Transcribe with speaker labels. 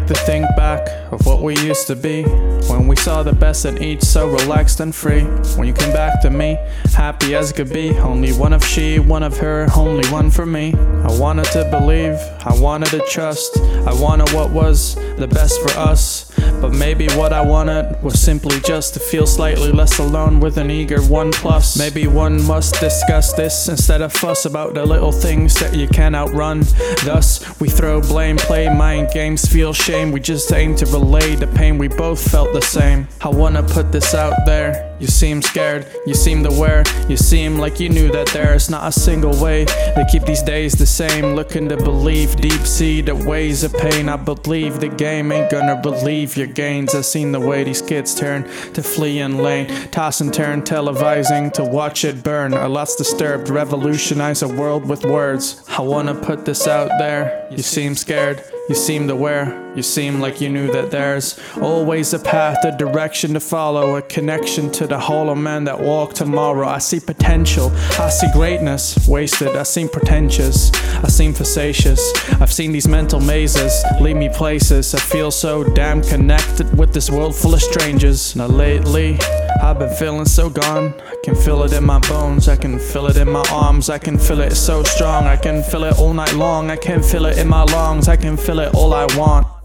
Speaker 1: to think back of what we used to be when we saw the best in each, so relaxed and free. When you came back to me, happy as could be. Only one of she, one of her, only one for me. I wanted to believe, I wanted to trust, I wanted what was the best for us. But maybe what I wanted was simply just to feel slightly less alone with an eager one plus. Maybe one must discuss this instead of fuss about the little things that you can't outrun. Thus, we throw blame, play mind games, feel shame. We just aim to relay the pain we both felt the same. I wanna put this out there. You seem scared, you seem aware, you seem like you knew that there's not a single way to keep these days the same. Looking to believe deep sea the ways of pain. I believe the game ain't gonna relieve your gains. I've seen the way these kids turn to flee and lane, toss and turn, televising to watch it burn. A lot's disturbed, revolutionize a world with words. I wanna put this out there. You seem scared, you seemed aware, you seem like you knew that there's always a path, a direction to follow, a connection to the hollow man that walk tomorrow. I see potential, I see greatness wasted, I seem pretentious, I seem facetious. I've seen these mental mazes lead me places. I feel so damn connected with this world full of strangers. Now lately, I've been feeling so gone. I can feel it in my bones, I can feel it in my arms, I can feel it so strong. I can feel it all night long, I can feel it in my lungs, I can feel it all I want.